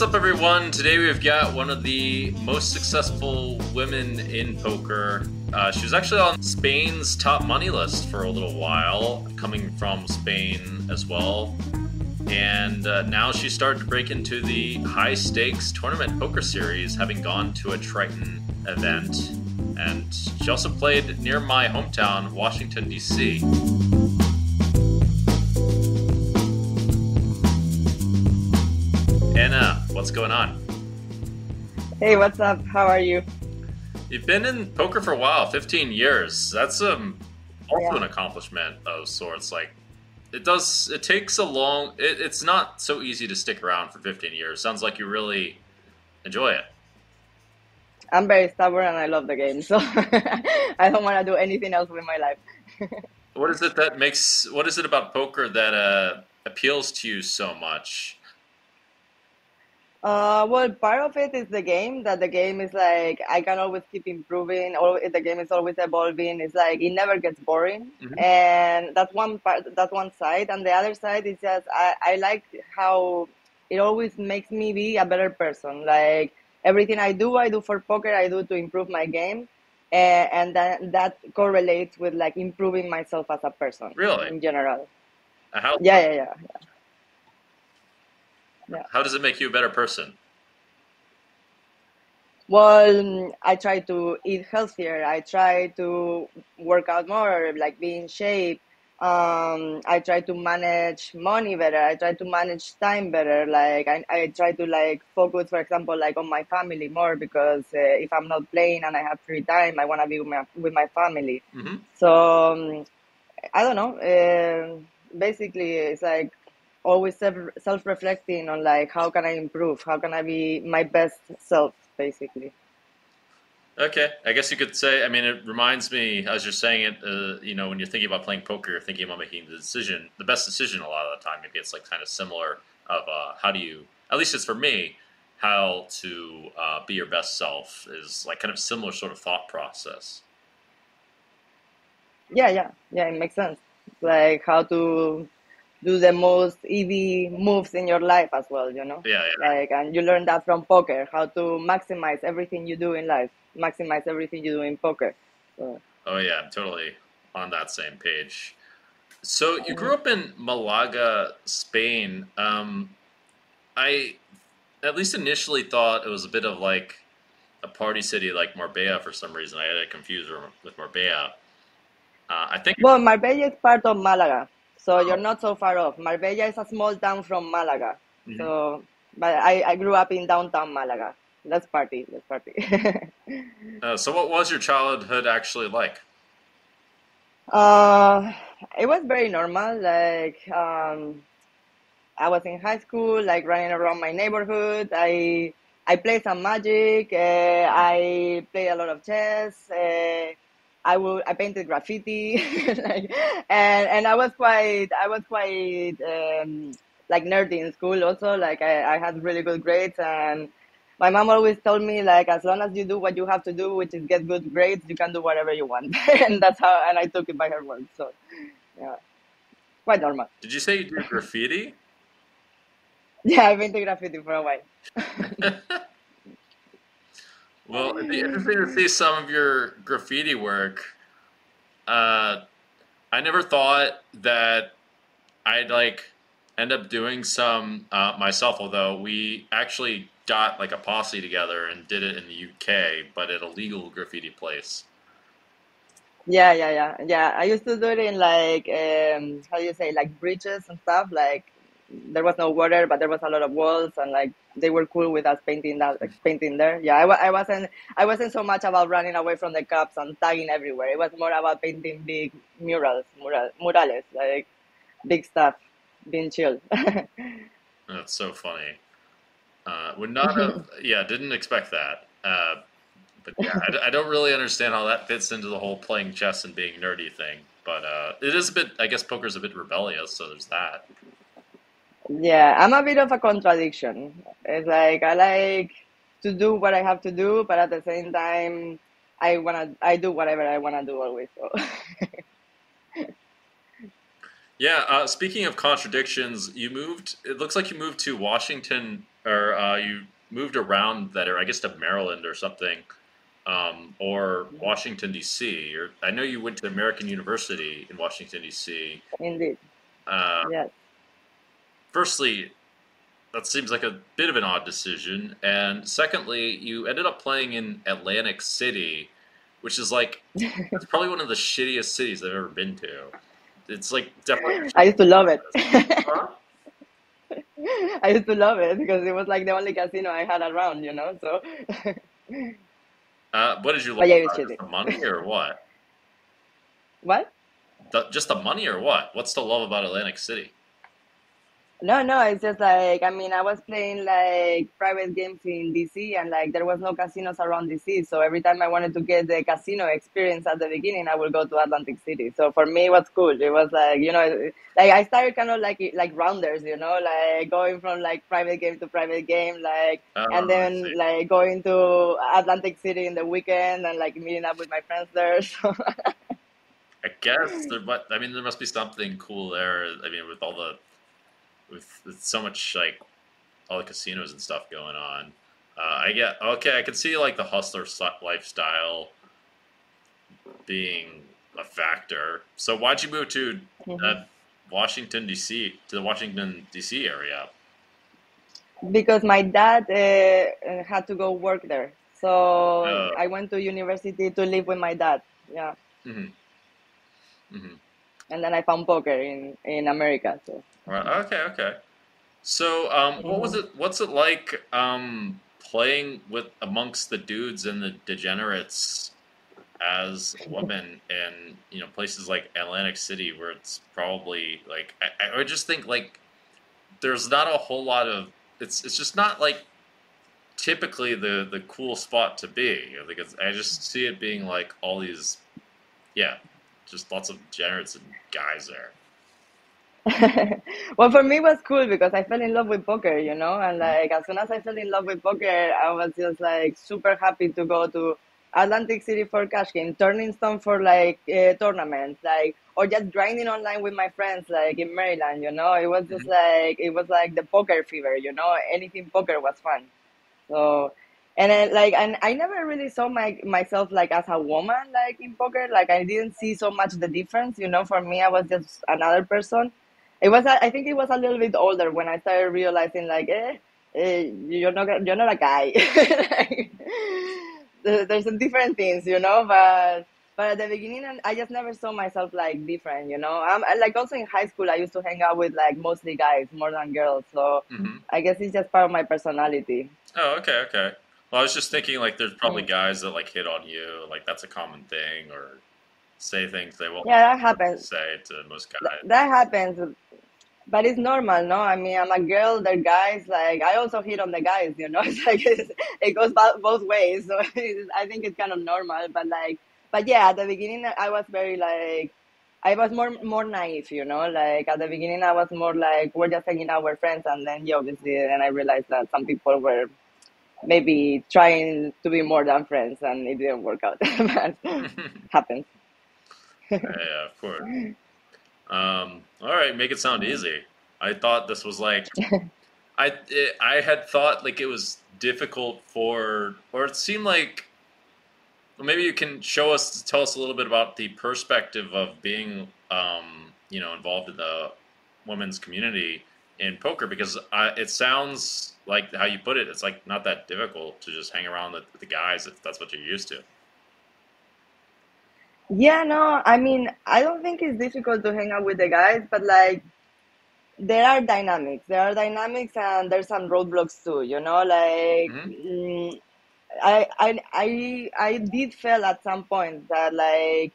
What's up, everyone? Today we've got one of the most successful women in poker. Uh, she was actually on Spain's top money list for a little while, coming from Spain as well. And uh, now she started to break into the high stakes tournament poker series, having gone to a Triton event. And she also played near my hometown, Washington, D.C. Ana, what's going on? Hey, what's up? How are you? You've been in poker for a while, 15 years. That's um, also Yeah. an accomplishment of sorts. Like, it does, it takes a long, it, it's not so easy to stick around for 15 years. Sounds like you really enjoy it. I'm very stubborn and I love the game, so I don't want to do anything else with my life. What is it that makes, what is it about poker that uh, appeals to you so much? Uh, well, part of it is the game. That the game is like I can always keep improving. Or the game is always evolving. It's like it never gets boring, Mhm. and that's one part. That's one side, and the other side is just I, I like how it always makes me be a better person. Like everything I do, I do for poker. I do to improve my game, and, and that that correlates with like improving myself as a person. Really? in general. How, Yeah, yeah, yeah. yeah. How does it make you a better person? Well, I try to eat healthier. I try to work out more, like be in shape. Um, I try to manage money better. I try to manage time better. Like I, I try to like focus, for example, like on my family more because uh, if I'm not playing and I have free time, I want to be with my with my family. hmm So um, I don't know. Uh, basically, it's like always self self reflecting on like how can I improve? How can I be my best self? Basically. Okay, I guess you could say. I mean, it reminds me as you're saying it. Uh, you know, when you're thinking about playing poker, you're thinking about making the decision, the best decision. A lot of the time, maybe it's like kind of similar. Of uh, how do you? At least it's for me. How to uh, be your best self is like kind of similar sort of thought process. Yeah, yeah, yeah. It makes sense. Like how to do the most easy moves in your life as well. You know. Yeah, yeah. Like and you learn that from poker. How to maximize everything you do in life. Maximize everything you do in poker. So, Oh yeah, I'm totally on that same page. So you grew up in Malaga, Spain. Um, I at least initially thought it was a bit of like a party city like Marbella for some reason. I had it confused with Marbella. Uh, I think Well, Marbella is part of Malaga, so you're not so far off. Marbella is a small town from Malaga. Mhm. So, but I, I grew up in downtown Malaga. Let's party. Let's party. Uh, so what was your childhood actually like? uh, it was very normal. Like, um, I was in high school, like running around my neighborhood. I I played some magic. Uh, I played a lot of chess. Uh, I would I painted graffiti, like, and and I was quite I was quite um, like nerdy in school also. Like I, I had really good grades, and my mom always told me like as long as you do what you have to do, which is get good grades, you can do whatever you want, and that's how. And I took it by her word. So yeah, quite normal. Did you say you did graffiti? Yeah, I painted graffiti for a while. Well, it'd be interesting to see some of your graffiti work. Uh, I never thought that I'd like end up doing some uh, myself. Although we actually got like a posse together and did it in the UK, but at a legal graffiti place. Yeah, yeah, yeah, yeah. I used to do it in like um, how do you say like bridges and stuff. Like there was no water, but there was a lot of walls, and like they were cool with us painting that, like, painting there. Yeah, I, I wasn't, I wasn't so much about running away from the cops and tagging everywhere. It was more about painting big murals, mural, murales, like big stuff, being chill. That's so funny. Uh, would not have, yeah, didn't expect that. Uh, but yeah, I, I don't really understand how that fits into the whole playing chess and being nerdy thing. But uh, it is a bit, I guess poker's a bit rebellious, so there's that. Yeah, I'm a bit of a contradiction. It's like I like to do what I have to do, but at the same time, I wanna I do whatever I wanna do always. So Yeah. Uh, speaking of contradictions, you moved. It looks like you moved to Washington, or uh, you moved around that, or I guess to Maryland or something, um, or Washington D.C. Or I know you went to American University in Washington D.C. Indeed. Uh, Yes. Firstly, that seems like a bit of an odd decision, and secondly, you ended up playing in Atlantic City, which is like it's probably one of the shittiest cities I've ever been to. It's like definitely. I used to love it. Huh? I used to love it because it was like the only casino I had around, you know. So Uh, what did you like yeah, about it? The money or what? what? The, just the money or what? What's to love about Atlantic City? No, no, it's just like I mean, I was playing like private games in DC, and like there was no casinos around DC. So every time I wanted to get the casino experience at the beginning, I would go to Atlantic City. So for me, it was cool. It was like you know, like I started kind of like like rounders, you know, like going from like private game to private game, like Oh, and ah, then like going to Atlantic City in the weekend and like meeting up with my friends there. So I guess there, but I mean, there must be something cool there. I mean, with all the, with, with so much like all the casinos and stuff going on. Uh, I get okay. I can see like the hustler lifestyle being a factor. So why'd you move to uh, Washington D.C. to the Washington D.C. area? because my dad uh, had to go work there. So Oh. I went to university to live with my dad. Yeah. hmm hmm And then I found poker in, in America. So Right. Okay. Okay. So, um, what was it? What's it like um, playing with amongst the dudes and the degenerates as a woman in you know places like Atlantic City, where it's probably like I, I just think like there's not a whole lot of it's it's just not like typically the the cool spot to be because I just see it being like all these yeah just lots of degenerates and guys there. well, for me it was cool because I fell in love with poker, you know, and like as soon as I fell in love with poker, I was just like super happy to go to Atlantic City for cash game, Turning Stone for like uh, tournaments, like or just grinding online with my friends, like in Maryland, you know. It was just like it was like the poker fever, you know. Anything poker was fun. So, and then, like, and I never really saw my myself like as a woman, like in poker. Like, I didn't see so much the difference, you know. For me, I was just another person. It was, I think, it was a little bit older when I started realizing, like, eh, eh you're not, you're not a guy. like, there's some different things, you know. But, but at the beginning, I just never saw myself like different, you know. I'm like also in high school, I used to hang out with like mostly guys more than girls. So hmm I guess it's just part of my personality. Oh, okay, okay. Well, I was just thinking like there's probably guys that like hit on you, like that's a common thing, or say things they won't Yeah, that happens. say to most guys. that happens, but it's normal, no? I mean, I'm a girl. They're guys. Like I also hit on the guys, you know. It's like it's, it goes bo- both ways. So it's, I think it's kind of normal. But like, but yeah, at the beginning, I was very like, I was more more naive, you know. Like at the beginning, I was more like we're just hanging out with friends, and then yeah, obviously, and I realized that some people were maybe trying to be more than friends, and it didn't work out. but happens. yeah, of course. Um, all right, make it sound easy. I thought this was like, I it, I had thought like it was difficult for, or it seemed like. Well, maybe you can show us, tell us a little bit about the perspective of being, um, you know, involved in the women's community in poker because I, it sounds like how you put it. It's like not that difficult to just hang around with the guys if that's what you're used to. Yeah, no, I mean, I don't think it's difficult to hang out with the guys, but like there are dynamics. There are dynamics and there's some roadblocks too, you know, like Mhm. mm, I I I I did feel at some point that like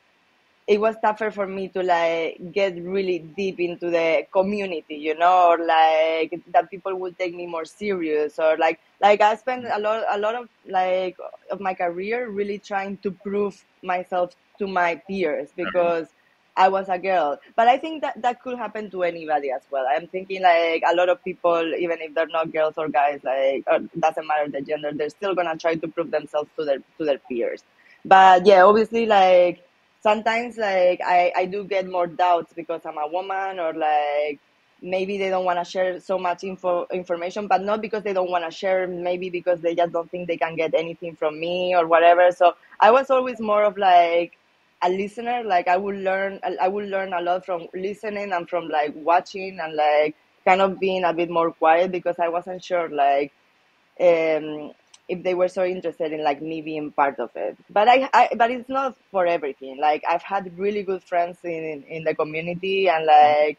it was tougher for me to like get really deep into the community, you know, or like that people would take me more serious or like like I spent a lot a lot of like of my career really trying to prove myself to my peers because I was a girl. But I think that that could happen to anybody as well. I'm thinking like a lot of people, even if they're not girls or guys, like or doesn't matter the gender, they're still gonna try to prove themselves to their to their peers. But yeah, obviously like sometimes like I, I do get more doubts because I'm a woman or like maybe they don't want to share so much info information but not because they don't want to share maybe because they just don't think they can get anything from me or whatever. So i was always more of like a listener like i would learn i would learn a lot from listening and from like watching and like kind of being a bit more quiet because i wasn't sure like um if they were so interested in like me being part of it. But I, I but it's not for everything. Like i've had really good friends in in the community and like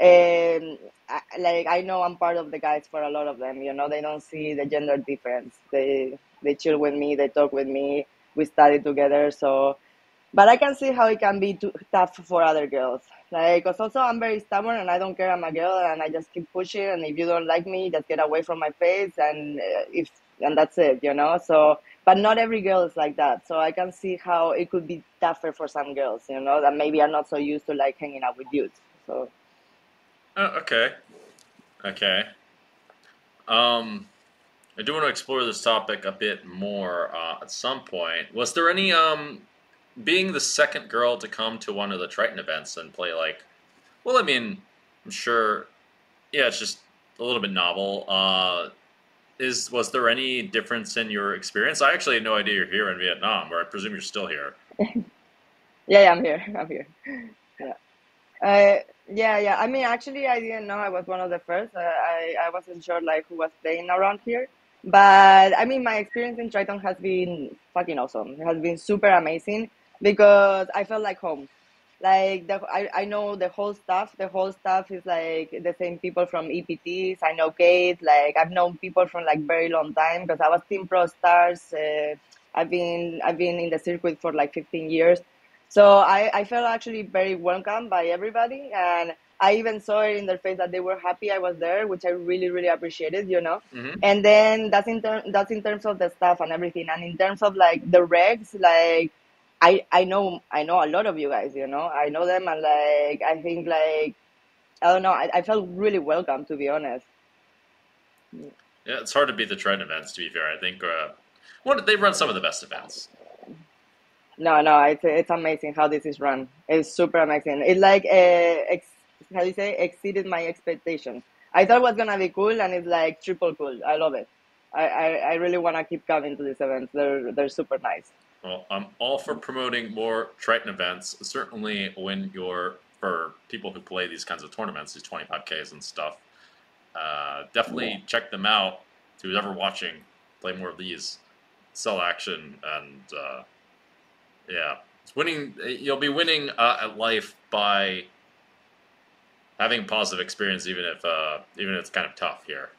um I, like i know i'm part of the guys for a lot of them you know? They don't see the gender difference. They they chill with me they talk with me we study together so but i can see how it can be too tough for other girls. Like because also i'm very stubborn and i don't care i'm a girl and i just keep pushing and if you don't like me just get away from my face and uh, if and that's it, you know. So, but not every girl is like that. So I can see how it could be tougher for some girls, you know, that maybe are not so used to like hanging out with dudes. So. Oh, okay. Okay. Um, I do want to explore this topic a bit more uh, at some point. Was there any um, being the second girl to come to one of the Triton events and play like? Well, I mean, I'm sure. Yeah, it's just a little bit novel. Uh, is was there any difference in your experience? I actually had no idea you're here in Vietnam, or I presume you're still here. yeah, yeah, I'm here. I'm here. Yeah. Uh, yeah, yeah. I mean, actually, I didn't know I was one of the first. Uh, I I wasn't sure like who was playing around here, but I mean, my experience in Triton has been fucking awesome. It has been super amazing because I felt like home like the I, I know the whole staff. The whole staff is like the same people from epts i know kate. Like i've known people from like very long time because i was team pro stars uh, i've been i've been in the circuit for like 15 years. So i i felt actually very welcome by everybody and i even saw it in their face that they were happy i was there which i really really appreciated you know? Mm-hmm. and then that's in ter- that's in terms of the staff and everything. And in terms of like the regs like I I know I know a lot of you guys. You know, I know them, and like I think like I don't know. I, I felt really welcome to be honest. Yeah, it's hard to beat the Triton events. To be fair, I think uh, one they run some of the best events. No, no, it's it's amazing how this is run. It's super amazing. It like uh, ex, how do you say exceeded my expectations. I thought it was gonna be cool, and it's like triple cool. I love it. I, I, I really want to keep coming to these events. They're they're super nice. Well, I'm all for promoting more Triton events. Certainly, when you're for people who play these kinds of tournaments, these 25ks and stuff. Uh, definitely yeah. check them out. To who's ever watching, play more of these. Sell action and uh, yeah, it's winning. You'll be winning uh, at life by having a positive experience, even if uh, even if it's kind of tough here.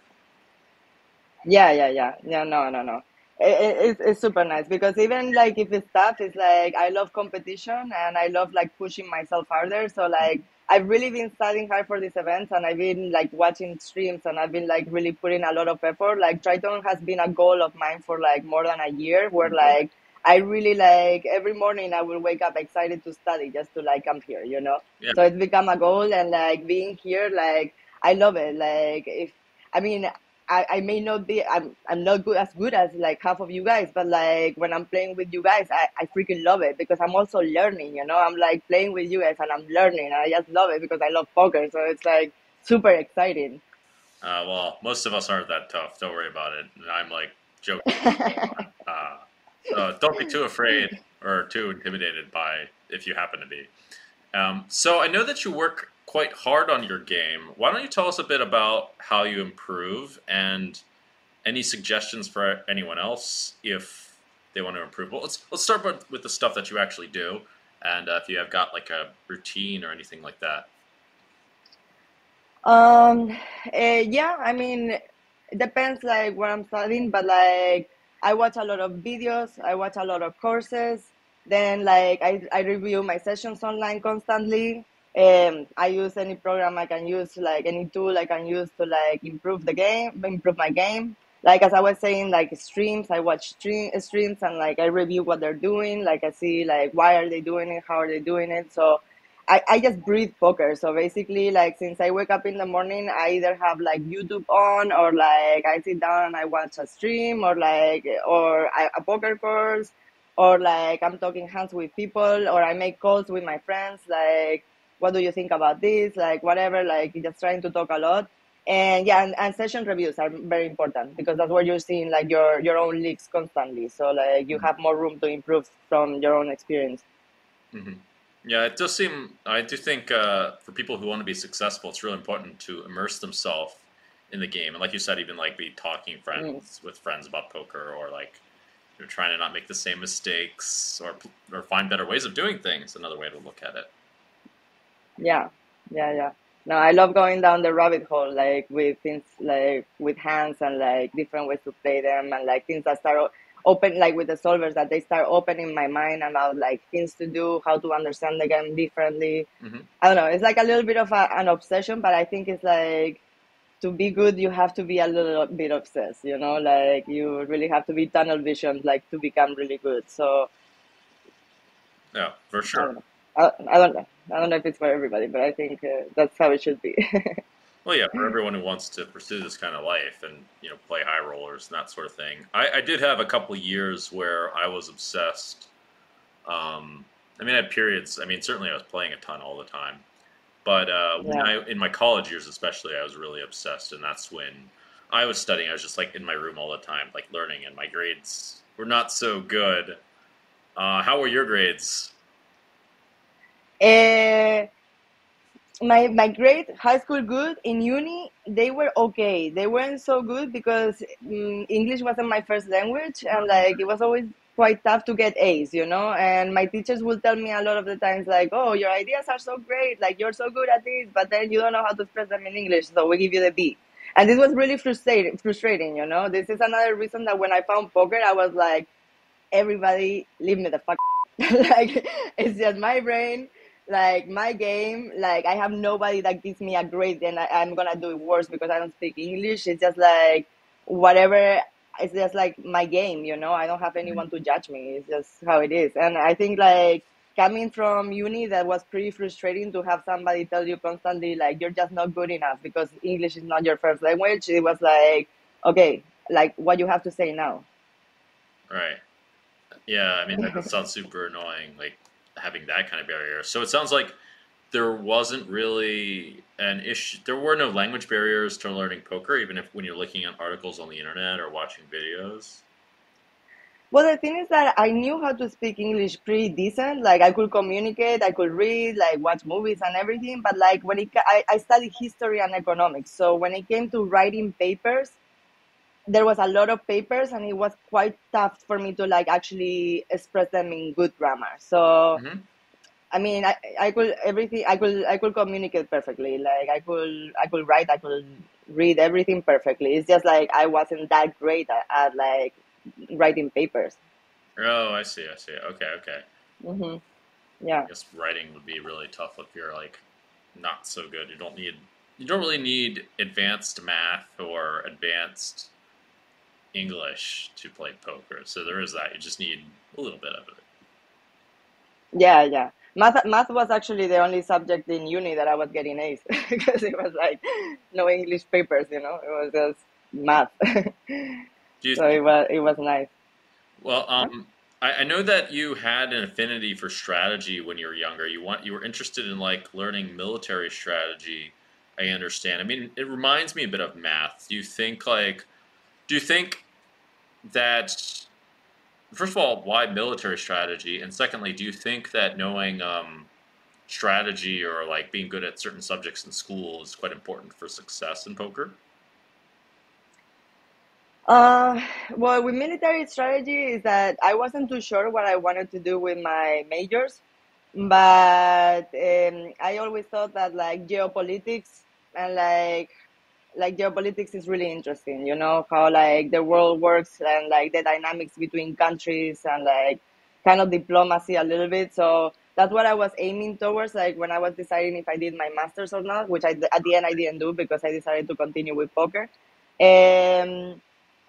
Yeah, yeah, yeah, yeah. No, no, no it, it's, it's super nice because even like if it's tough it's like i love competition and i love like pushing myself harder. So like i've really been studying hard for these events and i've been like watching streams and i've been like really putting a lot of effort. Like triton has been a goal of mine for like more than a year where mm-hmm. like i really like every morning i will wake up excited to study just to like come here you know? Yeah. so it's become a goal and like being here like i love it. Like if i mean I, I may not be I'm I'm not good as good as like half of you guys, but like when I'm playing with you guys, I, I freaking love it because I'm also learning, you know. I'm like playing with you guys and I'm learning and I just love it because I love poker. So it's like super exciting. Uh, well, most of us aren't that tough. Don't worry about it. I'm like joking. uh, so don't be too afraid or too intimidated by if you happen to be. Um, so I know that you work quite hard on your game. Why don't you tell us a bit about how you improve and any suggestions for anyone else if they want to improve? Well, let's let's start with the stuff that you actually do, and uh, if you have got like a routine or anything like that. Um. Uh, yeah. I mean, it depends like what I'm studying, but like I watch a lot of videos. I watch a lot of courses. Then like I I review my sessions online constantly um, I use any program I can use, like any tool I can use to like improve the game, improve my game. Like as I was saying, like streams, I watch stream streams and like I review what they're doing. Like I see like why are they doing it, how are they doing it. So I, I just breathe poker. So basically, like since I wake up in the morning, I either have like YouTube on or like I sit down and I watch a stream or like or I, a poker course or like I'm talking hands with people, or I make calls with my friends, like what do you think about this, like whatever, like just trying to talk a lot. And yeah, and, and session reviews are very important because that's where you're seeing like your your own leaks constantly. So like you have more room to improve from your own experience. Mm-hmm. Yeah, it does seem. I do think uh, for people who want to be successful, it's really important to immerse themselves in the game, and like you said, even like be talking friends mm. with friends about poker, or like you're trying to not make the same mistakes, or or find better ways of doing things. Another way to look at it. Yeah, yeah, yeah. No, I love going down the rabbit hole, like with things like with hands and like different ways to play them, and like things that start open like with the solvers that they start opening my mind about like things to do how to understand the game differently. Mm-hmm. i don't know it's like a little bit of a, an obsession but i think it's like to be good you have to be a little bit obsessed you know? Like you really have to be tunnel vision like to become really good so yeah for sure i don't know i, don't know i don't know if it's for everybody but i think uh, that's how it should be Well, yeah, for everyone who wants to pursue this kind of life and you know play high rollers and that sort of thing. I, I did have a couple years where I was obsessed. Um, I mean, I had periods. I mean, certainly I was playing a ton all the time, but uh, when I in my college years, especially, I was really obsessed, and that's when I was studying. I was just like in my room all the time, like learning, and my grades were not so good. Uh, how were your grades? Uh, my my grade high school good in uni they were okay. They weren't so good because um, english wasn't my first language and like it was always quite tough to get a's you know? And my teachers will tell me a lot of the times like oh your ideas are so great like you're so good at this but then you don't know how to express them in english so we give you the b. And this was really frustrating frustrating you know? This is another reason that when i found poker i was like everybody leave me the fuck like it's just my brain like my game like i have nobody that gives me a grade and I, i'm gonna do it worse because i don't speak english. It's just like whatever it's just like my game you know? I don't have anyone mm-hmm. to judge me. It's just how it is. And i think like coming from uni that was pretty frustrating to have somebody tell you constantly like you're just not good enough because english is not your first language. It was like okay like what you have to say now. Right. Yeah i mean that sounds super annoying like having that kind of barrier. So it sounds like there wasn't really an issue. There were no language barriers to learning poker, even if when you're looking at articles on the internet or watching videos. Well, the thing is that I knew how to speak English pretty decent. Like I could communicate, I could read, like watch movies and everything. But like when it, I, I studied history and economics. So when it came to writing papers, there was a lot of papers and it was quite tough for me to like actually express them in good grammar. So mm-hmm. i mean I, I could everything i could i could communicate perfectly. Like i could i could write i could read everything perfectly. It's just like i wasn't that great at, at like writing papers. Oh i see i see. Okay okay. Mm-hmm. yeah. I guess writing would be really tough if you're like not so good. You don't need you don't really need advanced math or advanced English to play poker. So there is that. You just need a little bit of it. Yeah, yeah. Math, math was actually the only subject in uni that I was getting A's because it was like no English papers, you know. It was just math. so it was it was nice. Well, um, I, I know that you had an affinity for strategy when you were younger. You want you were interested in like learning military strategy. I understand. I mean, it reminds me a bit of math. Do you think like do you think that first of all, why military strategy, and secondly, do you think that knowing um, strategy or like being good at certain subjects in school is quite important for success in poker? Uh, well, with military strategy is that I wasn't too sure what I wanted to do with my majors, but um, I always thought that like geopolitics and like like geopolitics is really interesting you know how like the world works and like the dynamics between countries and like kind of diplomacy a little bit. So that's what i was aiming towards like when i was deciding if i did my masters or not which i at the end i didn't do because i decided to continue with poker. Um,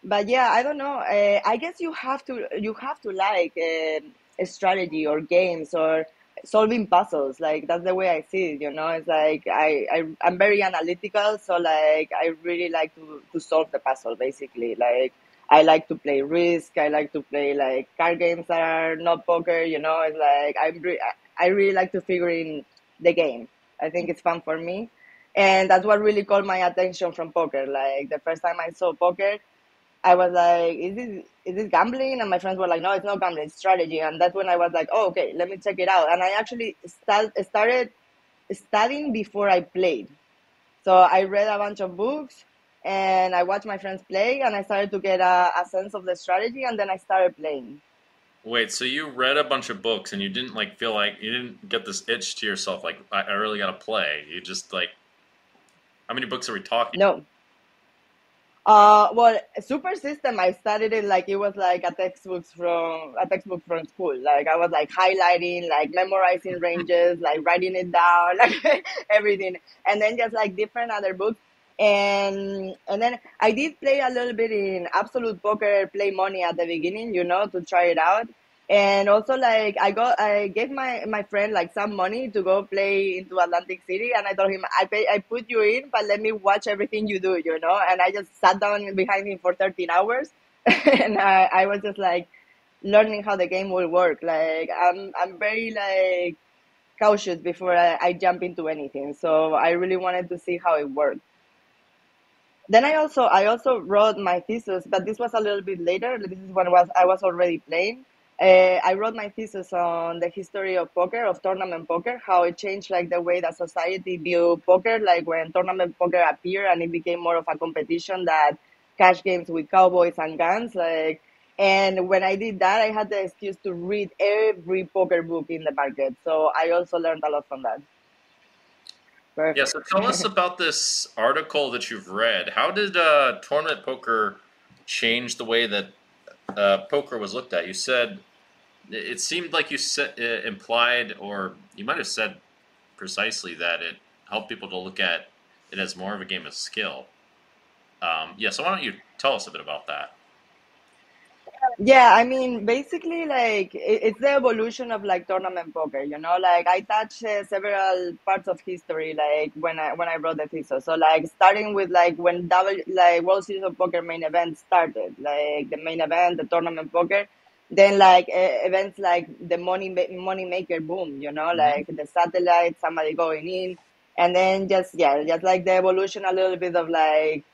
but yeah i don't know. Uh, i guess you have to you have to like uh, a strategy or games or solving puzzles like that's the way i see it you know it's like i, I i'm very analytical so like i really like to to solve the puzzle basically like I like to play Risk. I like to play like card games that are not poker. You know, it's like I'm re- I really like to figure in the game. I think it's fun for me, and that's what really called my attention from poker. Like the first time I saw poker, I was like, "Is this is this gambling?" And my friends were like, "No, it's not gambling. It's strategy." And that's when I was like, "Oh, okay, let me check it out." And I actually start, started studying before I played. So I read a bunch of books and I watched my friends play, and I started to get a, a sense of the strategy, and then I started playing. Wait, so you read a bunch of books and you didn't like feel like you didn't get this itch to yourself like I, I really gotta play. You just like how many books are we talking? No. Uh, well, super system. I studied it like it was like a textbook from a textbook from school. Like I was like highlighting, like memorizing ranges, like writing it down, like everything, and then just like different other books. And and then I did play a little bit in Absolute Poker, play money at the beginning, you know, to try it out and also like i got i gave my my friend like some money to go play into atlantic city and i told him i pay i put you in but let me watch everything you do you know? And i just sat down behind him for 13 hours and I, I was just like learning how the game will work. Like i'm i'm very like cautious before I, I jump into anything so i really wanted to see how it worked. Then I also I also wrote my thesis, but this was a little bit later. This is when was I was already playing, uh, I wrote my thesis on the history of poker, of tournament poker, how it changed like the way that society view poker, like when tournament poker appeared and it became more of a competition that cash games with cowboys and guns, like. And when I did that, I had the excuse to read every poker book in the market. So I also learned a lot from that. Perfect. Yeah, so tell us about this article that you've read. How did uh, tournament poker change the way that uh, poker was looked at? You said it seemed like you said, uh, implied, or you might have said precisely that it helped people to look at it as more of a game of skill. Um, yeah, so why don't you tell us a bit about that? Yeah, I mean, basically, like it's the evolution of like tournament poker. You know, like I touched uh, several parts of history, like when I when I wrote the thesis. So, like starting with like when double like World Series of Poker main event started, like the main event, the tournament poker then like uh, events like the money Moneymaker boom you know mm-hmm. like the satellite somebody going in and then just yeah just like the evolution a little bit of like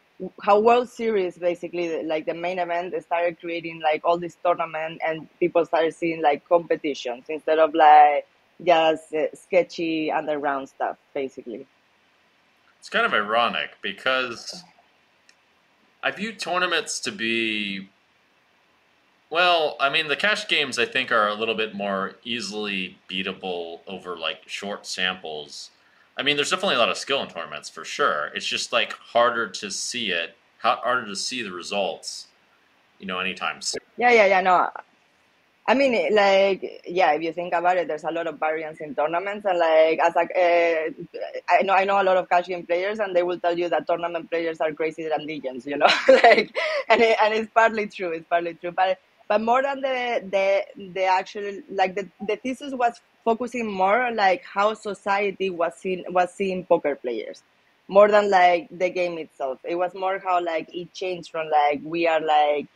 how world series basically like the main event started creating like all this tournament and people started seeing like competitions instead of like just uh, sketchy underground stuff basically it's kind of ironic because i view tournaments to be well, I mean, the cash games I think are a little bit more easily beatable over like short samples. I mean, there's definitely a lot of skill in tournaments for sure. It's just like harder to see it, harder to see the results, you know, anytime soon. Yeah, yeah, yeah. No, I mean, like, yeah, if you think about it, there's a lot of variance in tournaments, and like, as like, uh, I know, I know a lot of cash game players, and they will tell you that tournament players are crazier than legends, you know, like, and it, and it's partly true, it's partly true, but but more than the the the actual like the, the thesis was focusing more like how society was seeing was seeing poker players more than like the game itself. It was more how like it changed from like we are like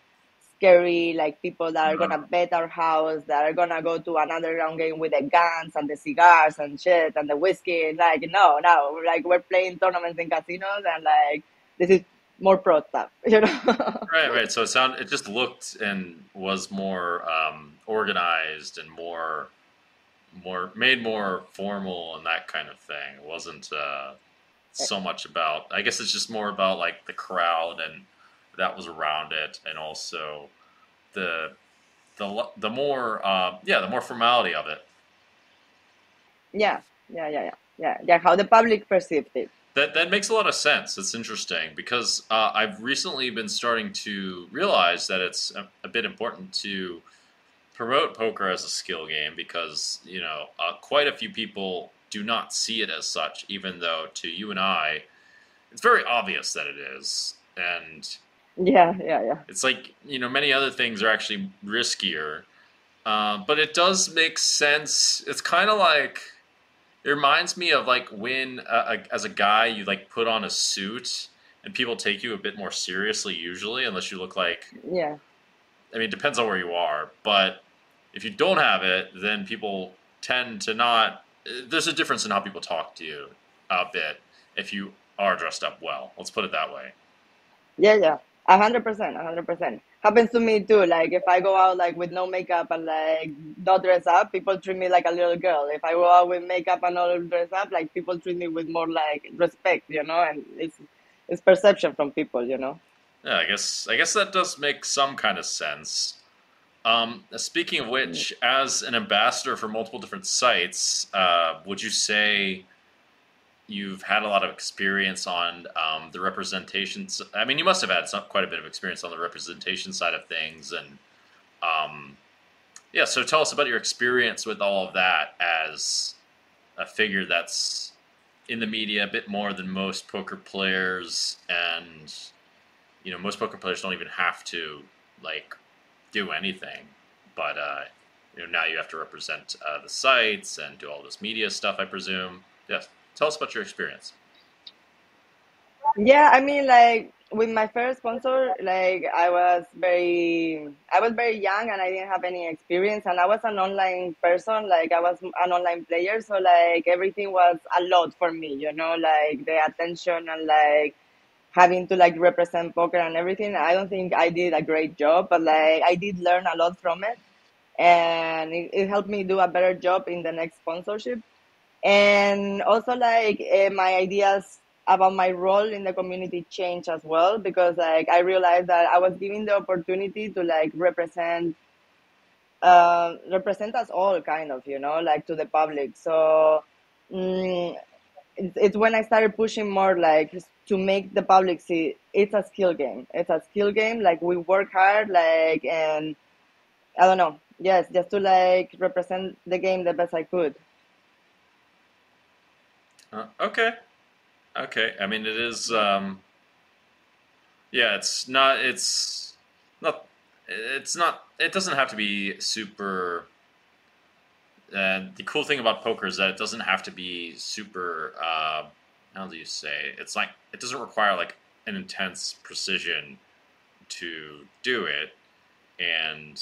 scary like people that are gonna uh-huh. bet our house that are gonna go to another round game with the guns and the cigars and shit and the whiskey like no no like we're playing tournaments in casinos and like this is more pro stuff, you know. right, right. So it sound it just looked and was more um, organized and more more made more formal and that kind of thing. It wasn't uh, so much about. I guess it's just more about like the crowd and that was around it, and also the the the more uh, yeah the more formality of it. Yeah, yeah, yeah, yeah, yeah, yeah. How the public perceived it. That that makes a lot of sense. It's interesting because uh, I've recently been starting to realize that it's a, a, bit important to promote poker as a skill game because you know uh, quite a few people do not see it as such, even though to you and I, it's very obvious that it is. And yeah, yeah, yeah. It's like you know many other things are actually riskier, uh, but it does make sense. It's kind of like it reminds me of like when, uh, as a guy, you like put on a suit and people take you a bit more seriously usually, unless you look like. Yeah. I mean, it depends on where you are, but if you don't have it, then people tend to not. There's a difference in how people talk to you a bit if you are dressed up well. Let's put it that way. Yeah, yeah, a hundred percent, a hundred percent. Happens to me too. Like if I go out like with no makeup and like not dress up, people treat me like a little girl. If I go out with makeup and not dress up, like people treat me with more like respect, you know. And it's it's perception from people, you know. Yeah, I guess I guess that does make some kind of sense. Um, speaking of which, as an ambassador for multiple different sites, uh, would you say you've had a lot of experience on um, the representations? I mean, you must have had some, quite a bit of experience on the representation side of things, and um, yeah. So tell us about your experience with all of that as a figure that's in the media a bit more than most poker players, and you know, most poker players don't even have to like do anything, but uh, you know now you have to represent uh, the sites and do all this media stuff. I presume. Yes. Tell us about your experience. Yeah, I mean, like with my first sponsor, like I was very, I was very young and I didn't have any experience, and I was an online person, like I was an online player, so like everything was a lot for me, you know, like the attention and like having to like represent poker and everything. I don't think I did a great job, but like I did learn a lot from it, and it, it helped me do a better job in the next sponsorship. And also like uh, my ideas about my role in the community changed as well because like I realized that I was given the opportunity to like represent uh, represent us all kind of you know like to the public so mm, it's, it's when I started pushing more like to make the public see it's a skill game. It's a skill game. Like we work hard, like and I don't know. Yes, just to like represent the game the best I could. Uh, okay, okay. I mean, it is. Um, yeah, it's not. It's not. It's not. It doesn't have to be super. And the cool thing about poker is that it doesn't have to be super. Uh, how do you say? It's like it doesn't require like an intense precision to do it, and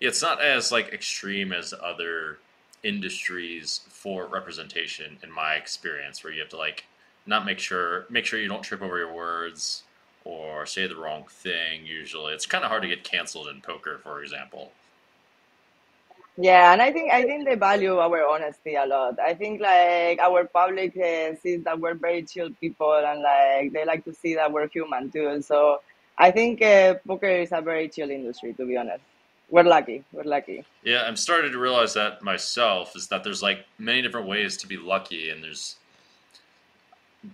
it's not as like extreme as other industries for representation. In my experience, where you have to like not make sure make sure you don't trip over your words or say the wrong thing. Usually, it's kind of hard to get canceled in poker, for example. Yeah, and I think I think they value our honesty a lot. I think like our public uh, sees that we're very chill people, and like they like to see that we're human too. So I think uh, poker is a very chill industry, to be honest. We're lucky. We're lucky. Yeah, I'm starting to realize that myself. Is that there's like many different ways to be lucky, and there's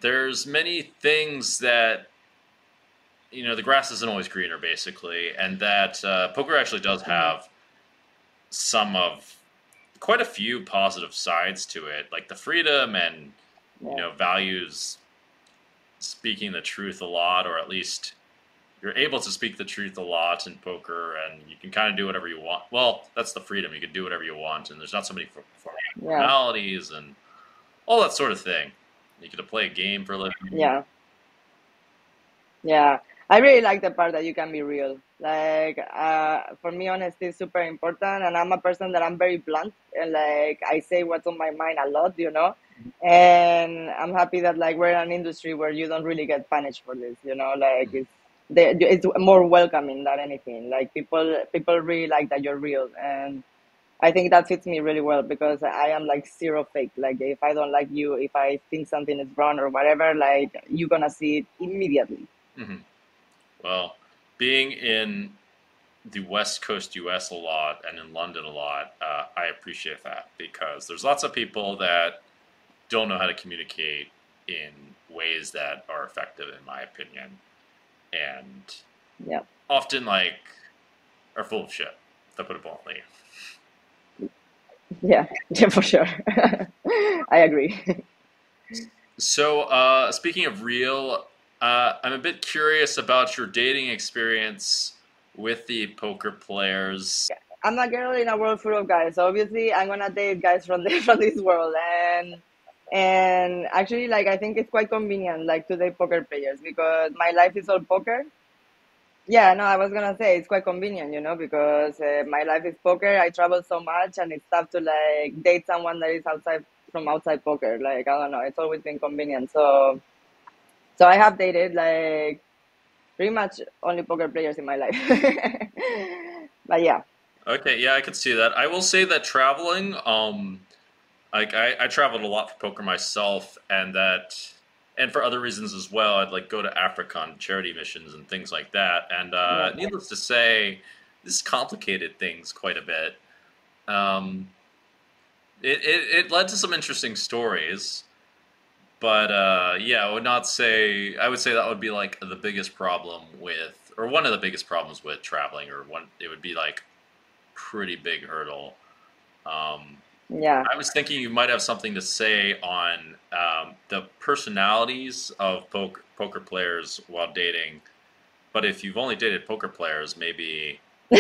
there's many things that you know the grass isn't always greener, basically, and that uh, poker actually does have some of quite a few positive sides to it, like the freedom and you know values speaking the truth a lot, or at least you're able to speak the truth a lot in poker, and you can kind of do whatever you want. Well, that's the freedom; you can do whatever you want, and there's not so many formalities yeah. and all that sort of thing. You get to play a game for a living. Yeah, yeah. I really like the part that you can be real. Like uh, for me, honesty is super important, and I'm a person that I'm very blunt and like I say what's on my mind a lot, you know. And I'm happy that like we're in an industry where you don't really get punished for this, you know. Like it's it's more welcoming than anything. Like people people really like that you're real, and I think that fits me really well because I am like zero fake. Like if I don't like you, if I think something is wrong or whatever, like you're gonna see it immediately. Mm-hmm. Well, being in the West Coast US a lot and in London a lot, uh, I appreciate that because there's lots of people that don't know how to communicate in ways that are effective, in my opinion, and yep. often like are full of shit. To put it bluntly. Yeah, yeah, for sure. I agree. So, uh, speaking of real, uh, I'm a bit curious about your dating experience with the poker players. I'm a girl in a world full of guys. So obviously, I'm gonna date guys from the, from this world, and and actually like i think it's quite convenient like to date poker players because my life is all poker. Yeah no i was gonna say it's quite convenient you know because uh, my life is poker. I travel so much and it's tough to like date someone that is outside from outside poker. Like i don't know it's always been convenient. So so i have dated like pretty much only poker players in my life. But yeah. Okay, yeah, I can see that. I will say that traveling, um, like I, I traveled a lot for poker myself, and that, and for other reasons as well. I'd like go to Africa on charity missions and things like that. And uh, yeah. needless to say, this complicated things quite a bit. Um, it, it, it led to some interesting stories, but uh, yeah, I would not say. I would say that would be like the biggest problem with, or one of the biggest problems with traveling, or one. It would be like pretty big hurdle. Um, yeah I was thinking you might have something to say on um, the personalities of poker, poker players while dating. But if you've only dated poker players, maybe.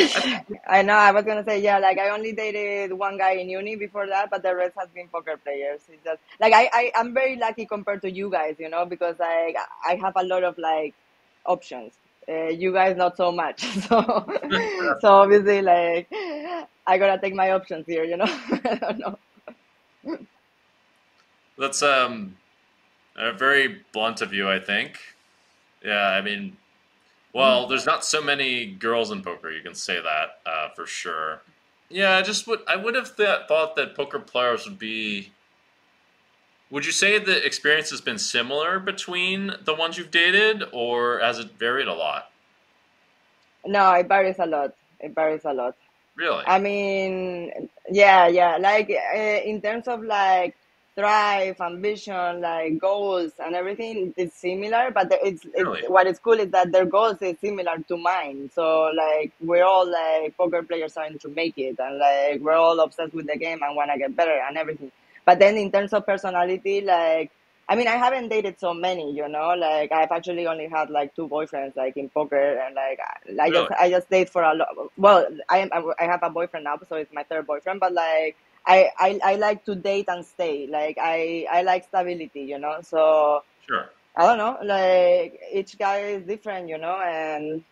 I know. I was gonna say yeah. Like I only dated one guy in uni before that, but the rest has been poker players. It's just like I, I I'm very lucky compared to you guys, you know, because like I have a lot of like options. Uh, you guys not so much. So so obviously like I gotta take my options here, you know. I don't know. That's um, very blunt of you, I think. Yeah, I mean, well, there's not so many girls in poker. You can say that uh, for sure. Yeah, I just would. I would have th- thought that poker players would be. Would you say the experience has been similar between the ones you've dated, or has it varied a lot? No, it varies a lot. It varies a lot. Really? I mean, yeah, yeah. Like uh, in terms of like drive, ambition, like goals and everything, it's similar. But the- it's, Really? it's what is cool is that their goals is similar to mine. So like we're all like poker players trying to make it, and like we're all obsessed with the game and want to get better and everything. But then in terms of personality, like I mean, I haven't dated so many, you know. Like I've actually only had like two boyfriends, like in poker, and like I I just? I just date for a lot. Well, I am I have a boyfriend now, so it's my third boyfriend. But like I I, I like to date and stay. Like I I like stability, you know. So Sure. I don't know. Like each guy is different, you know, and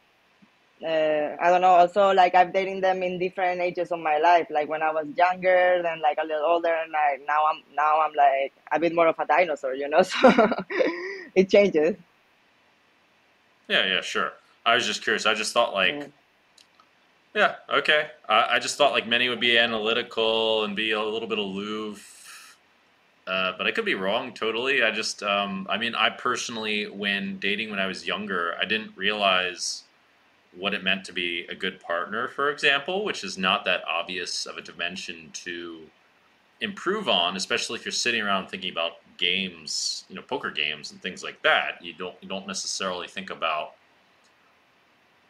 uh, I don't know. Also, like I've dated them in different ages of my life. Like when I was younger, then like a little older, and like now I'm now I'm like a bit more of a dinosaur, you know. So it changes. Yeah, yeah, sure. I was just curious. I just thought like, Mm. yeah, okay. I, I just thought like many would be analytical and be a little bit aloof. Uh, but I could be wrong totally. I just, um, I mean, I personally, when dating when I was younger, I didn't realize what it meant to be a good partner, for example, which is not that obvious of a dimension to improve on, especially if you're sitting around thinking about games, you know, poker games and things like that. You don't you don't necessarily think about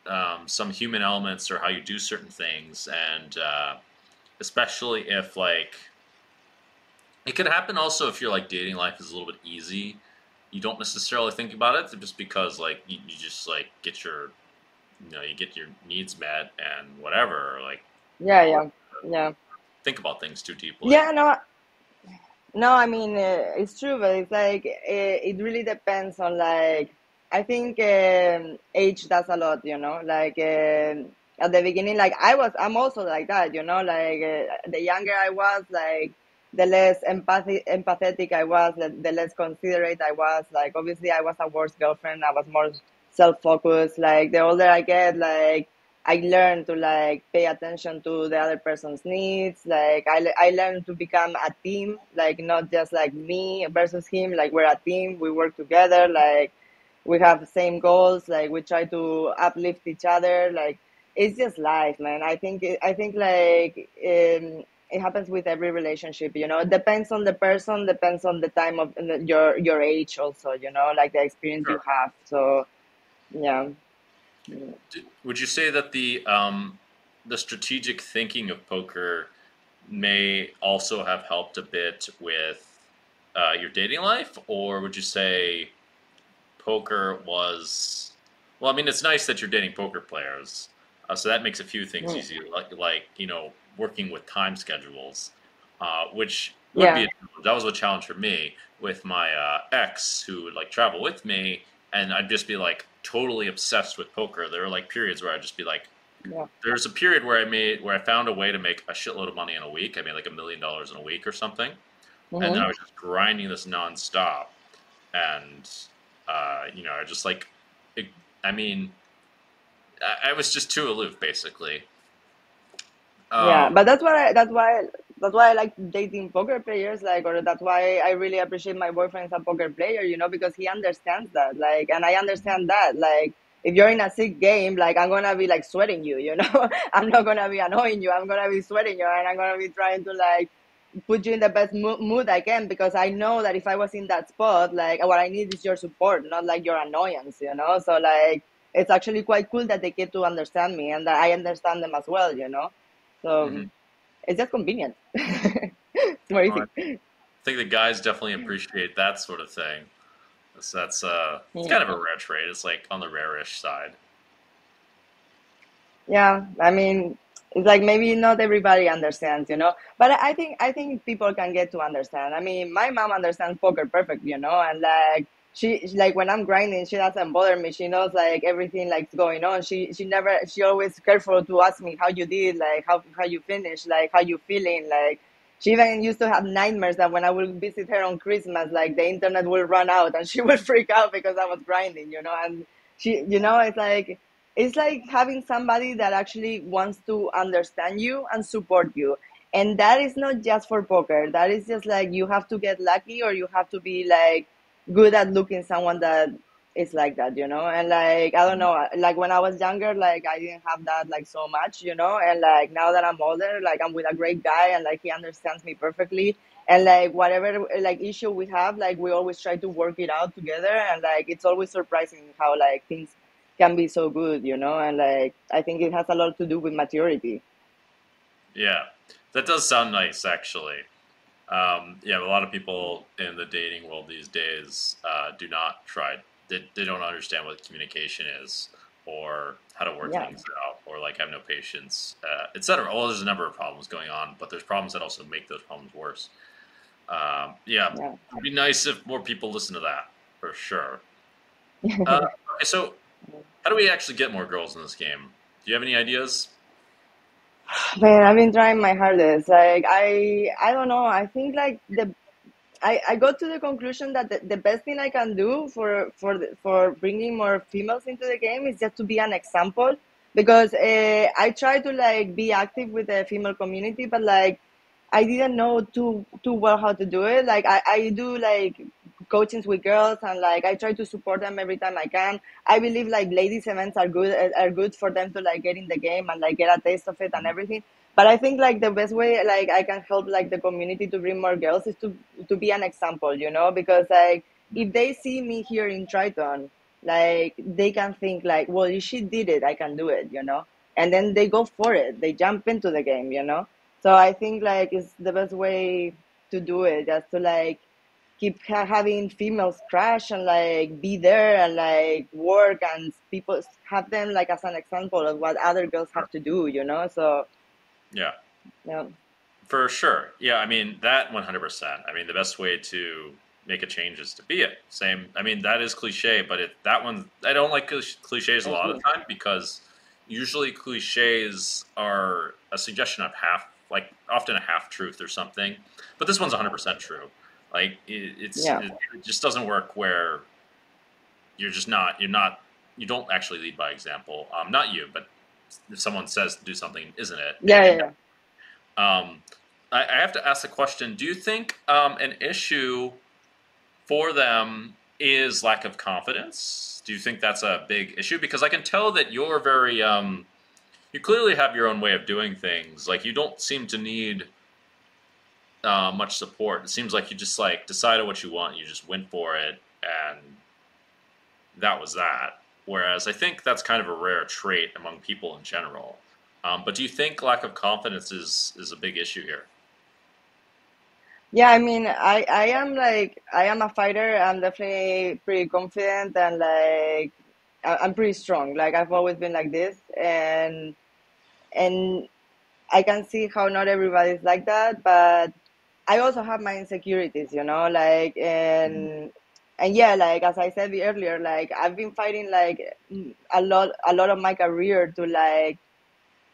um, some human elements or how you do certain things, and uh, especially if like it could happen also if your like dating life is a little bit easy. You don't necessarily think about it just because like you, you just like get your you know you get your needs met and whatever like Yeah, yeah, yeah, think about things too deeply. yeah. No, no. I mean, uh, it's true, but it's like uh, it really depends on like I think um, age does a lot, you know. Like um at the beginning, like I was, I'm also like that, you know. Like uh, the younger I was, like the less empathy, empathetic I was, the, the less considerate I was. Like obviously, I was a worse girlfriend. I was more self-focused. Like the older I get, like I learn to like pay attention to the other person's needs. Like I, I learn to become a team, like not just like me versus him. Like we're a team. We work together. Like we have the same goals like we try to uplift each other like it's just life man i think it, i think like um, it happens with every relationship you know it depends on the person depends on the time of your your age also you know like the experience you have so yeah Would you say that the um, the strategic thinking of poker may also have helped a bit with uh, your dating life, or would you say poker was? Well, I mean, it's nice that you're dating poker players, uh, so that makes a few things Mm. easy, like like you know working with time schedules, uh, which would Yeah. be a That was a challenge for me with my uh, ex who would like travel with me, and I'd just be like totally obsessed with poker. There were like periods where I'd just be like, Yeah. there's a period where I made where I found a way to make a shitload of money in a week. I made like a million dollars in a week or something, and then. I was just grinding this nonstop, and uh, you know, I just like, it, I mean, I, I was just too aloof, basically. Yeah, Um, but that's why I, that's why that's why I like dating poker players. Like, or that's why I really appreciate my boyfriend as a poker player. You know, because he understands that. Like, and I understand that. Like, if you're in a sick game, like I'm gonna be like sweating you. You know, I'm not gonna be annoying you. I'm gonna be sweating you, and I'm gonna be trying to like put you in the best mo- mood I can because I know that if I was in that spot, like what I need is your support, not like your annoyance. You know, so like it's actually quite cool that they get to understand me and that I understand them as well. You know. So Mhm. It's just convenient. it's more easy. I think the guys definitely appreciate that sort of thing. That's, that's uh, it's Yeah. kind of a rare trait. It's like on the rarish side. Yeah, I mean, it's like maybe not everybody understands, you know. But I I think I think people can get to understand. I mean, my mom understands poker perfect, you know, and like she like when I'm grinding, she doesn't bother me. She knows like everything like going on. She she never she always careful to ask me how you did, like how how you finished, like how you feeling, like. She even used to have nightmares that when I would visit her on Christmas, like the internet will run out and she would freak out because I was grinding, you know. And she, you know, it's like it's like having somebody that actually wants to understand you and support you and that is not just for poker that is just like you have to get lucky or you have to be like good at looking someone that is like that you know? And like i don't mm-hmm. know like when i was younger like i didn't have that like so much you know? And like now that i'm older like i'm with a great guy and like he understands me perfectly. And like whatever like issue we have like we always try to work it out together. And like it's always surprising how like things can be so good, you know, and like I think it has a lot to do with maturity. Yeah, that does sound nice, actually. Um, yeah, a lot of people in the dating world these days uh, do not try. They, they don't understand what communication is, or how to work Yeah. things out, or like have no patience, uh, etc. Oh, there's a number of problems going on, but there's problems that also make those problems worse. Um, yeah, Yeah. it'd be nice if more people listen to that for sure. Uh, okay, so how do we actually get more girls in this game? Do you have any ideas? Man, I've been trying my hardest. Like I, I don't know. I think like the, I, I got to the conclusion that the, the best thing I can do for for the, for bringing more females into the game is just to be an example. Because uh, I try to like be active with the female community, but like I didn't know too too well how to do it. Like I, I do like coachings with girls and like I try to support them every time I can. I believe like ladies events are good eh, are good for them to like get in the game and like get a taste of it and everything. But I think like the best way like I can help like the community to bring more girls is to to be an example, you know, because like if they see me here in Triton, like they can think like, well, if she did it, I can do it, you know, and then they go for it. They jump into the game, you know. So I think like it's the best way to do it, just to like keep ha- having females crash and like be there and like work and people have them like as an example of what other girls have to do, you know. So Yeah. yeah, For sure. Yeah, I mean, that 100%. I mean, the best way to make a change is to be it. Same. I mean, that is cliche, but it, that one, I don't like cliches a lot of the mm-hmm. time because usually cliches are a suggestion of half, like often a half truth or something. But this one's 100% true. Like, it, it's, Yeah. it, it just doesn't work where you're just not, you're not, you don't actually lead by example. Um, not you, but if someone says to do something, isn't it? yeah, yeah, yeah. Um, I, I have to ask the question: Do you think um, an issue for them is lack of confidence? Do you think that's a big issue? Because I can tell that you're very, um, you clearly have your own way of doing things. Like you don't seem to need uh, much support. It seems like you just like decided what you want, you just went for it, and that was that. Whereas I think that's kind of a rare trait among people in general. Um, but do you think lack of confidence is is a big issue here? Yeah, I mean, I I am like I am a fighter. I'm definitely pretty confident and like I'm pretty strong. Like I've always been like this, and and I can see how not everybody's like that, but I also have my insecurities, you know, like and mm-hmm. and yeah, like as I said earlier, like I've been fighting like a lot a lot of my career to like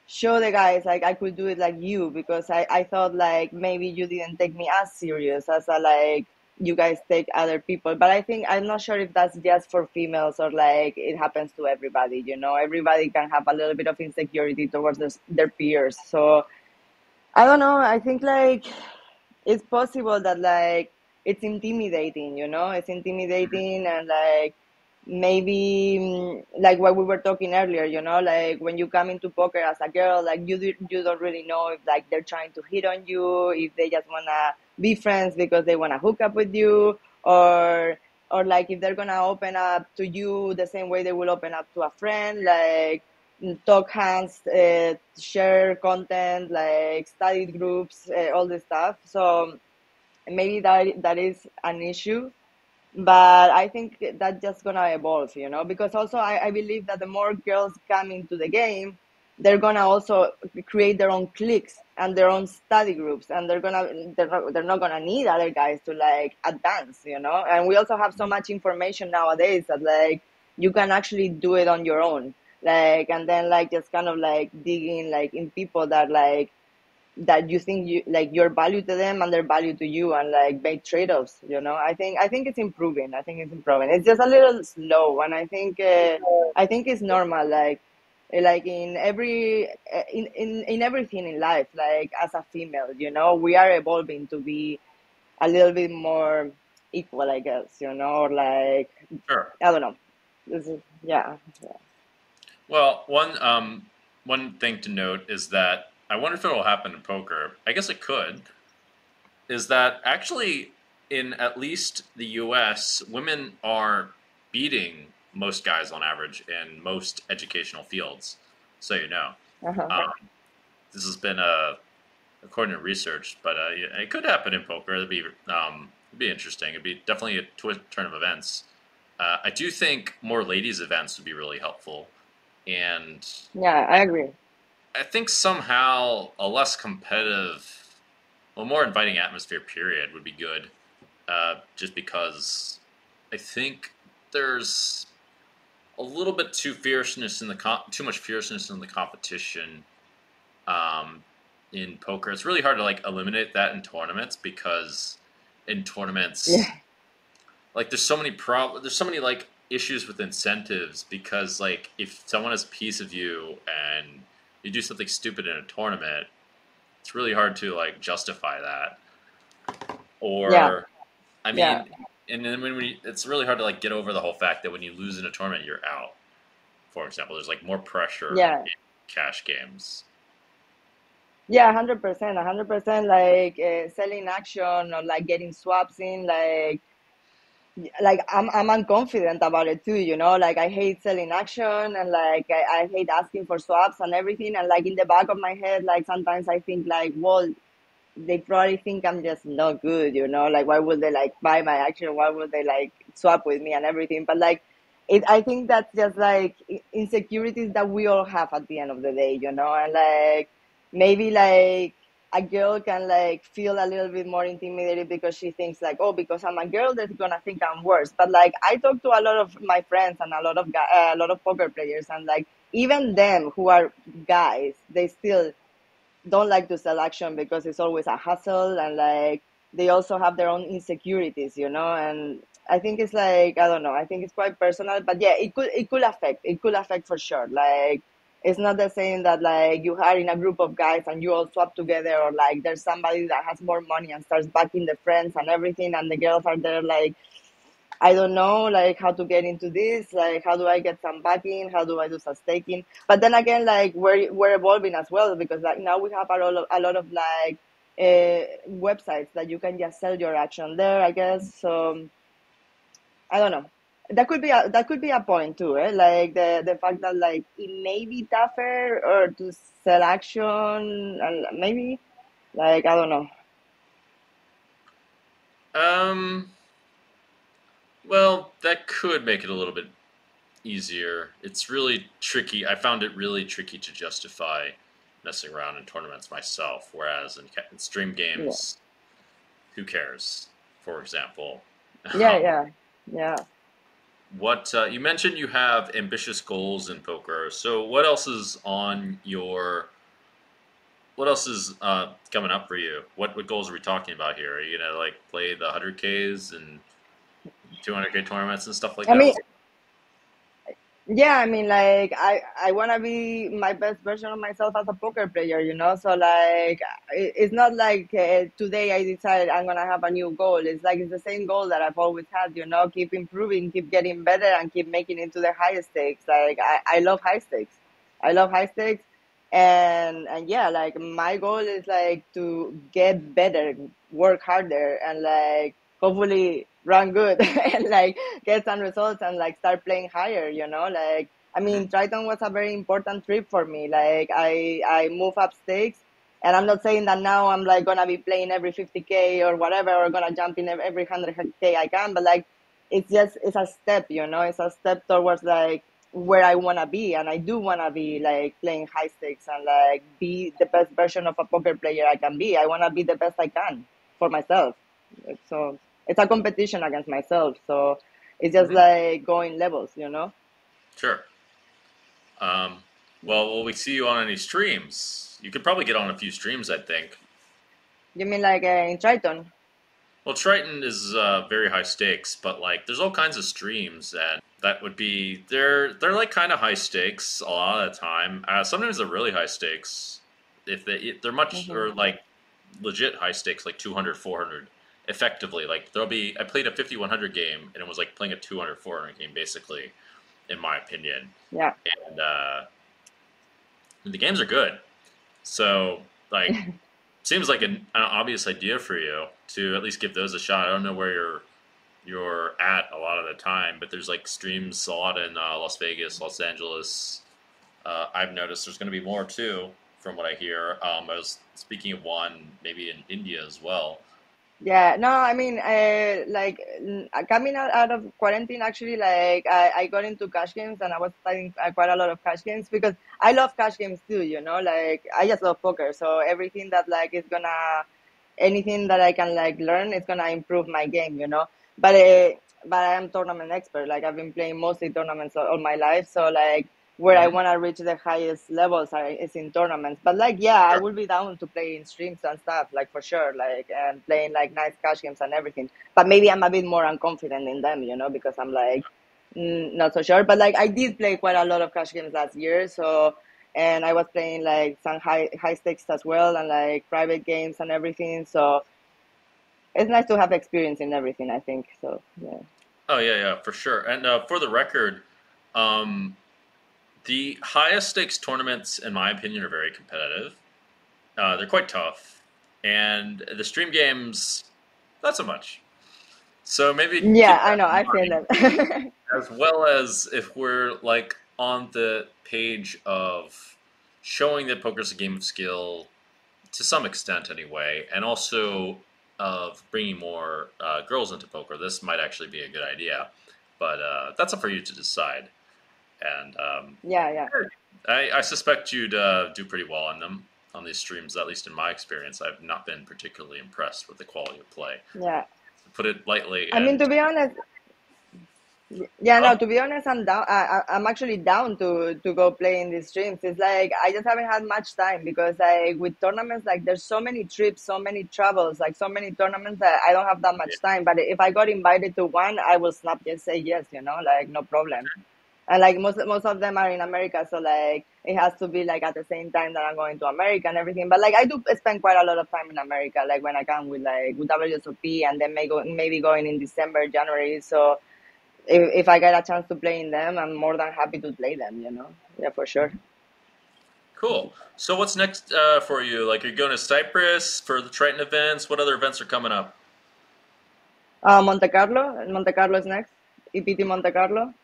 show the guys like I could do it like you because I, I thought like maybe you didn't take me as serious as a like you guys take other people. But i think i'm not sure if that's just for females or like it happens to everybody you know? Everybody can have a little bit of insecurity towards their, their peers. So i don't know. I think like it's possible that like it's intimidating you know? It's intimidating and like maybe mm, like what we were talking earlier you know? Like when you come into poker as a girl like you you don't really know if like they're trying to hit on you if they just want to be friends because they want to hook up with you or or like if they're gonna open up to you the same way they will open up to a friend like talk hands uh, share content like study groups uh, all this stuff. So maybe that that is an issue but i think that's just gonna evolve you know because also I, I believe that the more girls come into the game they're gonna also create their own cliques and their own study groups and they're gonna they're not, they're not gonna need other guys to like advance you know? And we also have so much information nowadays that like you can actually do it on your own like and then like just kind of like digging like in people that like that you think you like your value to them and their value to you and like make trade-offs you know? I think i think it's improving. I think it's improving. It's just a little slow and i think uh, i think it's normal like like in every in, in in everything in life like as a female you know? We are evolving to be a little bit more equal i guess you know? Or like sure. I don't know. This is yeah, yeah. Well one um one thing to note is that I wonder if it'll happen in poker. I guess it could. Is that actually in at least the U.S., women are beating most guys on average in most educational fields. So you know, uh-huh. um, this has been a uh, according to research, but uh, it could happen in poker. It'd be um, it'd be interesting. It'd be definitely a twi- turn of events. Uh, I do think more ladies events would be really helpful, and yeah, I agree. I think somehow a less competitive, well, more inviting atmosphere. Period would be good, uh, just because I think there's a little bit too fierceness in the com- too much fierceness in the competition. Um, in poker, it's really hard to like eliminate that in tournaments because in tournaments, yeah. like there's so many prob there's so many like issues with incentives because like if someone has a piece of you and you do something stupid in a tournament, it's really hard to like justify that. Or, yeah. I mean, yeah. and then when we, it's really hard to like get over the whole fact that when you lose in a tournament, you're out. For example, there's like more pressure yeah. in cash games. Yeah, hundred percent, hundred percent. Like uh, selling action or like getting swaps in, like like I'm I'm unconfident about it too, you know. Like I hate selling action and like I, I hate asking for swaps and everything. And like in the back of my head, like sometimes I think like, well, they probably think I'm just not good, you know. Like why would they like buy my action? Why would they like swap with me and everything? But like it, I think that's just like insecurities that we all have at the end of the day, you know. And like maybe like a girl can like feel a little bit more intimidated because she thinks like oh because i'm a girl they're gonna think i'm worse. But like i talk to a lot of my friends and a lot of uh, a lot of poker players and like even them who are guys they still don't like to sell action because it's always a hassle and like they also have their own insecurities you know? And i think it's like i don't know i think it's quite personal but yeah it could it could affect it could affect for sure like it's not the same that like you are in a group of guys and you all swap together or like there's somebody that has more money and starts backing the friends and everything and the girls are there like I don't know like how to get into this like how do I get some backing? How do I do some staking? But then again like we're we're evolving as well because like now we have a lot of a lot of like uh, websites that you can just sell your action there I guess. So I don't know that could be a that could be a point too, eh? Like the the fact that like it may be tougher or to sell action and maybe like I don't know. Um. Well, that could make it a little bit easier. It's really tricky. I found it really tricky to justify messing around in tournaments myself. Whereas in, in stream games, who cares? For example. Yeah, um, yeah, yeah. What uh, you mentioned, you have ambitious goals in poker. So, what else is on your? What else is uh, coming up for you? What what goals are we talking about here? Are you gonna like play the hundred Ks and two hundred K tournaments and stuff like I that? Mean, yeah i mean like i i want to be my best version of myself as a poker player you know? So like it's not like uh, today i decided i'm gonna have a new goal. It's like it's the same goal that i've always had you know? Keep improving keep getting better and keep making it to the highest stakes. Like i, I love high stakes. I love high stakes. And and yeah like my goal is like to get better work harder and like hopefully run good and like get some results and like start playing higher you know? Like i mean mm. triton was a very important trip for me. Like i i move up stakes and i'm not saying that now i'm like gonna be playing every 50k or whatever or gonna jump in every 100k i can but like it's just it's a step you know? It's a step towards like where i want to be and i do want to be like playing high stakes and like be the best version of a poker player i can be. I want to be the best i can for myself. So it's a competition against myself. So it's just mm-hmm. like going levels, you know. Sure. Um, well, will we see you on any streams? You could probably get on a few streams, I think. You mean like uh, in Triton? Well, Triton is uh, very high stakes, but like there's all kinds of streams, and that would be they're they're like kind of high stakes a lot of the time. Uh, sometimes they're really high stakes. If they they're much mm-hmm. or like legit high stakes, like 200, 400 effectively. Like there'll be I played a 5100 game and it was like playing a 200 400 game basically, in my opinion. Yeah. And uh, the games are good. So like seems like an, an, obvious idea for you to at least give those a shot. I don't know where you're you're at a lot of the time, but there's like streams a lot in uh, Las Vegas, Los Angeles. Uh, I've noticed there's going to be more too, from what I hear. Um, I was speaking of one maybe in India as well. Yeah, no, I mean, uh, like coming out, out of quarantine, actually, like I, I got into cash games and I was playing uh, quite a lot of cash games because I love cash games too, you know, like I just love poker. So everything that like is gonna, anything that I can like learn is gonna improve my game, you know. But uh, but I am tournament expert. Like I've been playing mostly tournaments all, all my life, so like where I want to reach the highest levels are, is in tournaments. But like, yeah, I will be down to play in streams and stuff, like for sure, like and playing like nice cash games and everything. But maybe I'm a bit more unconfident in them, you know, because I'm like mm, not so sure. But like, I did play quite a lot of cash games last year, so and I was playing like some high high stakes as well and like private games and everything. So it's nice to have experience in everything. I think so. Yeah. Oh yeah, yeah, for sure. And uh, for the record. Um, the highest stakes tournaments, in my opinion, are very competitive. Uh, they're quite tough, and the stream games, not so much. So maybe yeah, I know, I feel that. as well as if we're like on the page of showing that poker is a game of skill to some extent, anyway, and also of bringing more uh, girls into poker. This might actually be a good idea, but uh, that's up for you to decide. And um, yeah, yeah. I, I suspect you'd uh, do pretty well on them on these streams. At least in my experience, I've not been particularly impressed with the quality of play. Yeah. To put it lightly. I mean, to be honest. Yeah, no. To be honest, I'm down. I, I'm actually down to to go play in these streams. It's like I just haven't had much time because like with tournaments, like there's so many trips, so many travels, like so many tournaments that I don't have that much yeah. time. But if I got invited to one, I will snap just say yes. You know, like no problem and like most most of them are in America, so like it has to be like at the same time that I'm going to America and everything. But like I do spend quite a lot of time in America, like when I can with like with WSOP, and then maybe go, maybe going in December, January. So if if I get a chance to play in them, I'm more than happy to play them. You know, yeah, for sure. Cool. So what's next uh, for you? Like, you're going to Cyprus for the Triton events? What other events are coming up? Uh, Monte Carlo. Monte Carlo is next. EPT Monte Carlo.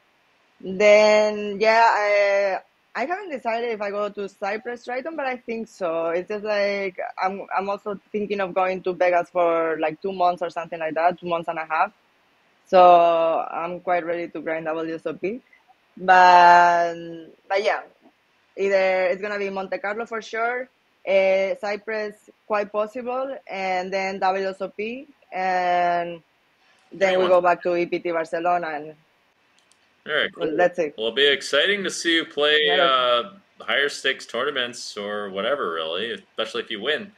Then yeah, I I haven't decided if I go to Cyprus Triton, but I think so. It's just like I'm I'm also thinking of going to Vegas for like two months or something like that, two months and a half. So I'm quite ready to grind WSOP. But but yeah, either it's gonna be Monte Carlo for sure, uh, Cyprus quite possible, and then WSOP and then we go back to EPT Barcelona and all right, cool. well, that's it. Well, it'll be exciting to see you play uh, higher stakes tournaments or whatever, really, especially if you win.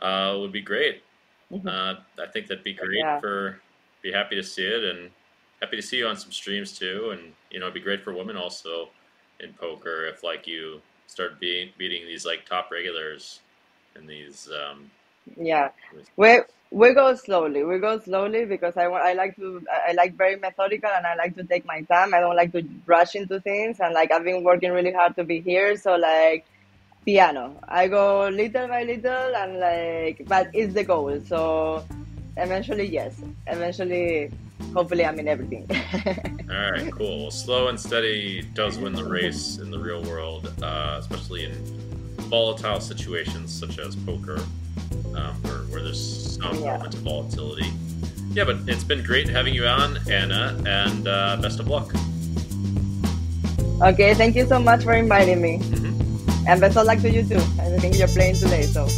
Uh, would be great. Mm-hmm. Uh, I think that'd be great yeah. for. Be happy to see it, and happy to see you on some streams too. And you know, it'd be great for women also in poker if like you start being beating these like top regulars in these. Um, yeah, we we go slowly. We go slowly because I want. I like to. I like very methodical, and I like to take my time. I don't like to rush into things. And like I've been working really hard to be here, so like piano. I go little by little, and like, but it's the goal. So eventually, yes. Eventually, hopefully, I'm in everything. All right, cool. Slow and steady does win the race in the real world, uh, especially in volatile situations such as poker, um, where, where, there's some yeah. element of volatility. Yeah, but it's been great having you on, Ana, and uh, best of luck. Okay, thank you so much for inviting me. Mm-hmm. And best of luck to you too. I think you're playing today, so.